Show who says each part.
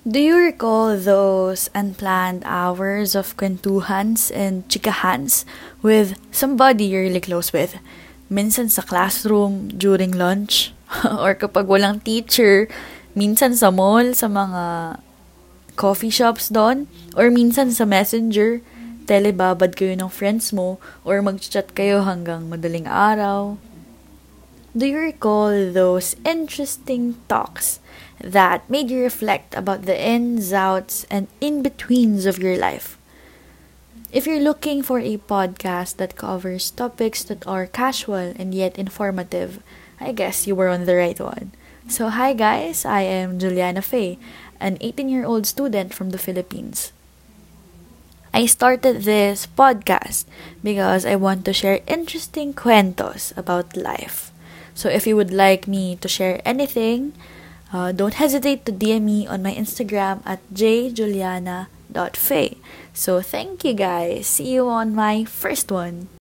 Speaker 1: Do you recall those unplanned hours of kwentuhans and chikahans with somebody you're really close with? Minsan sa classroom, during lunch, or kapag walang teacher, minsan sa mall, sa mga coffee shops doon, or minsan sa messenger, telebabad kayo ng friends mo, or mag-chat kayo hanggang madaling araw. Do you recall those interesting talks that made you reflect about the ins, outs, and in betweens of your life? If you're looking for a podcast that covers topics that are casual and yet informative, I guess you were on the right one. So, hi guys, I am Juliana Faye, an 18 year old student from the Philippines. I started this podcast because I want to share interesting cuentos about life. So if you would like me to share anything, uh, don't hesitate to DM me on my Instagram at jjuliana.faye. So thank you guys. See you on my first one.